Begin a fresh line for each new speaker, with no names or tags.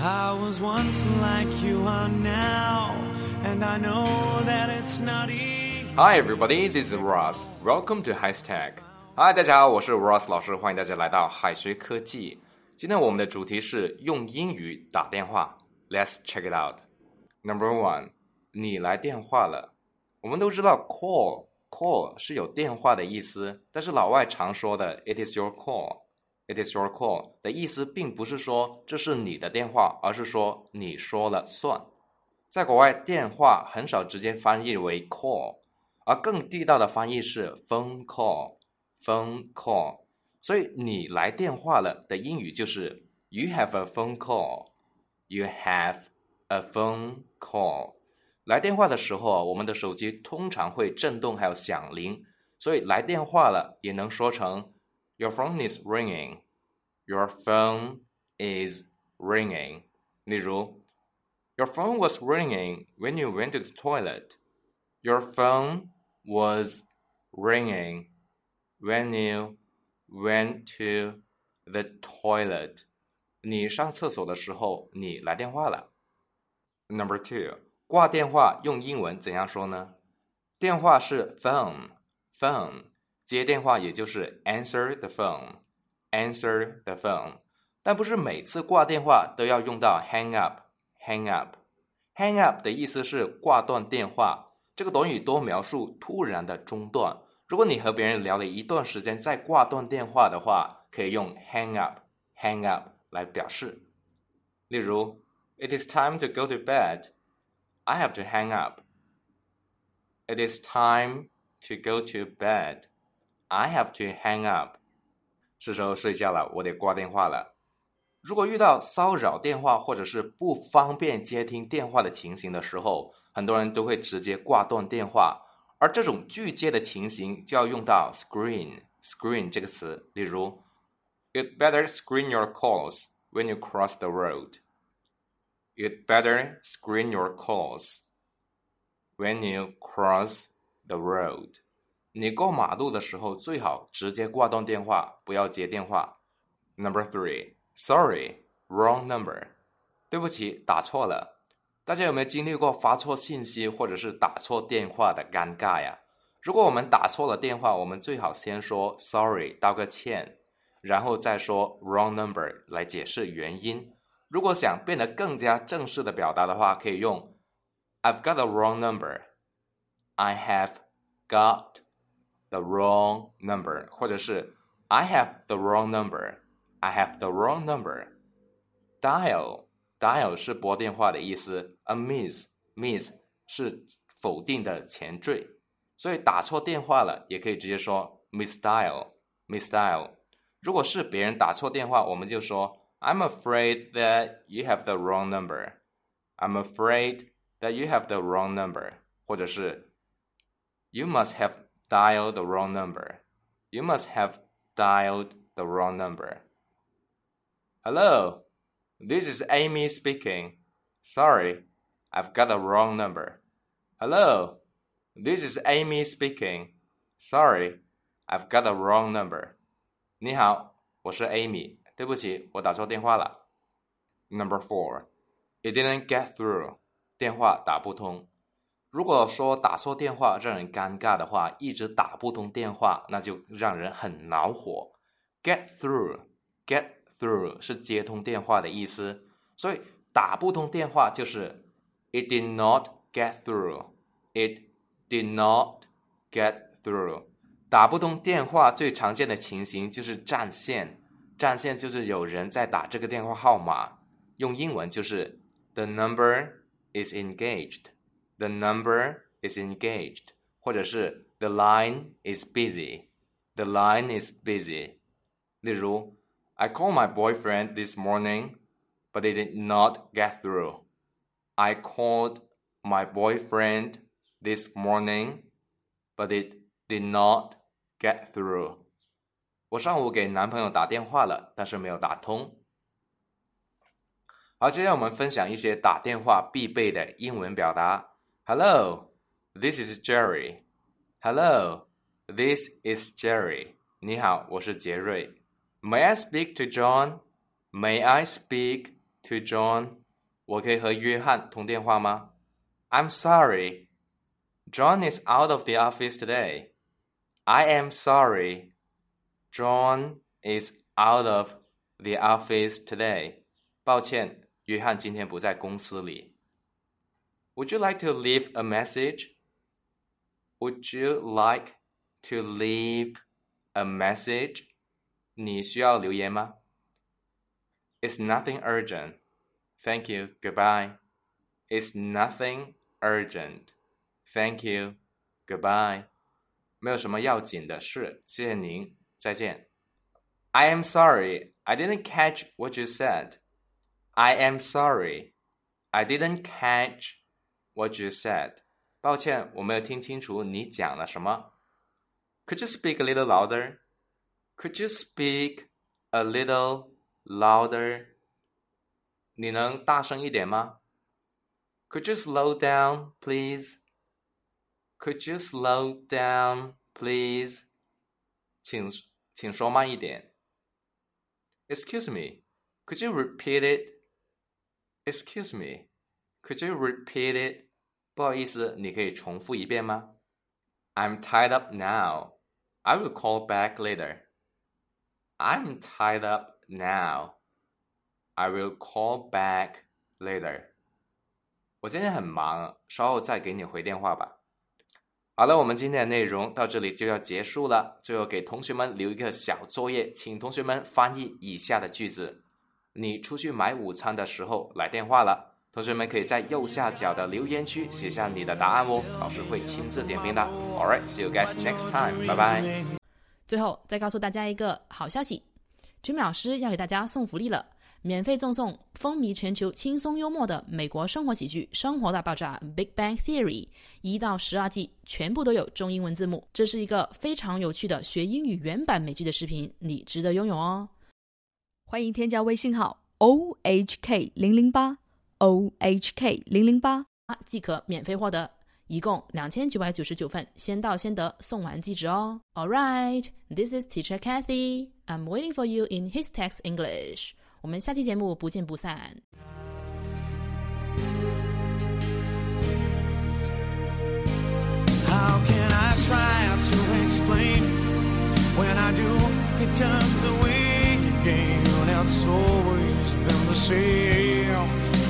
I was once like you are now, and I know that it's not easy.
Hi everybody, this is Ross. Welcome to Hashtag. Hi，大家好，我是 Ross 老师，欢迎大家来到海学科技。今天我们的主题是用英语打电话。Let's check it out. Number one，你来电话了。我们都知道 call call 是有电话的意思，但是老外常说的 it is your call。 It is your call 的意思并不是说这是你的电话，而是说你说了算。在国外，电话很少直接翻译为 call，而更地道的翻译是 phone call，phone call。所以你来电话了的英语就是 You have a phone call，You have a phone call。来电话的时候，我们的手机通常会震动还有响铃，所以来电话了也能说成。Your phone is ringing. Your phone is ringing. 例如，Your phone was ringing when you went to the toilet. Your phone was ringing when you went to the toilet. 你上厕所的时候，你来电话了。Number two，挂电话用英文怎样说呢？电话是 phone，phone。接电话也就是 answer the phone，answer the phone，但不是每次挂电话都要用到 hang up，hang up，hang up 的意思是挂断电话。这个短语多描述突然的中断。如果你和别人聊了一段时间再挂断电话的话，可以用 hang up，hang up 来表示。例如，It is time to go to bed. I have to hang up. It is time to go to bed. I have to hang up， 是时候睡觉了，我得挂电话了。如果遇到骚扰电话或者是不方便接听电话的情形的时候，很多人都会直接挂断电话。而这种拒接的情形就要用到 screen screen 这个词。例如，You'd better screen your calls when you cross the road. You'd better screen your calls when you cross the road. 你过马路的时候最好直接挂断电话，不要接电话。Number three, sorry, wrong number，对不起，打错了。大家有没有经历过发错信息或者是打错电话的尴尬呀？如果我们打错了电话，我们最好先说 sorry，道个歉，然后再说 wrong number 来解释原因。如果想变得更加正式的表达的话，可以用 I've got a wrong number. I have got the wrong number，或者是 I have the wrong number. I have the wrong number. Dial dial 是拨电话的意思，a miss miss 是否定的前缀，所以打错电话了也可以直接说 miss dial miss dial。如果是别人打错电话，我们就说 I'm afraid that you have the wrong number. I'm afraid that you have the wrong number，或者是 You must have dialed the wrong number. You must have dialed the wrong number. Hello, this is Amy speaking. Sorry, I've got the wrong number. Hello, this is Amy speaking. Sorry, I've got the wrong number. 你好，我是 Amy。对不起，我打错电话了。Number four, it didn't get through. 电话打不通。 如果说打错电话让人尴尬的话，一直打不通电话，那就让人很恼火。Get through，get through 是接通电话的意思，所以打不通电话就是 It did not get through，It did not get through。打不通电话最常见的情形就是占线，占线就是有人在打这个电话号码，用英文就是 The number is engaged。The number is engaged，或者是 The line is busy。The line is busy。例如，I called my boyfriend this morning, but it did not get through. I called my boyfriend this morning, but it did not get through. 我上午给男朋友打电话了，但是没有打通。好，接下来我们分享一些打电话必备的英文表达。 Hello, this is Jerry. Hello, this is Jerry. 你好，我是杰瑞。May I speak to John? May I speak to John，我可以和约翰通电话吗？I'm sorry, John is out of the office today. I am sorry, John is out of the office today. 抱歉，约翰今天不在公司里。 Would you like to leave a message? Would you like to leave a message? 你需要留言吗？It's nothing urgent. Thank you. Goodbye. It's nothing urgent. Thank you. Goodbye. 没有什么要紧的事，谢谢您，再见。I am sorry. I didn't catch what you said. I am sorry. I didn't catch what you said. 抱歉，我没有听清楚你讲了什么。Could you speak a little louder? Could you speak a little louder? 你能大声一点吗？Could you slow down, please? Could you slow down, please? 请请说慢一点。Excuse me, could you repeat it? Excuse me, could you repeat it? 不好意思，你可以重复一遍吗？I'm tied up now. I will call back later. I'm tied up now. I will call back later. 我今天很忙，稍后再给你回电话吧。好了，我们今天的内容到这里就要结束了。最后给同学们留一个小作业，请同学们翻译以下的句子。你出去买午餐的时候来电话了。同学们可以在右下角的留言区写下你的答案哦，老师会亲自点评的。All right, see you guys next time. 拜拜。
最后再告诉大家一个好消息，Jimmy 老师要给大家送福利了，免费赠送风靡全球、轻松幽默的美国生活喜剧《生活大爆炸》（Big Bang Theory） 一到十二季，全部都有中英文字幕。这是一个非常有趣的学英语原版美剧的视频，你值得拥有哦。
欢迎添加微信号 o h k 零零八。O H K 零零八
即可免费获得，一共两千九百九十九份，先到先得，送完即止哦。All right, this is Teacher Kathy. I'm waiting for you in his text English. 我们下期节目不见不散。
How can I try to explain when I do? It turns the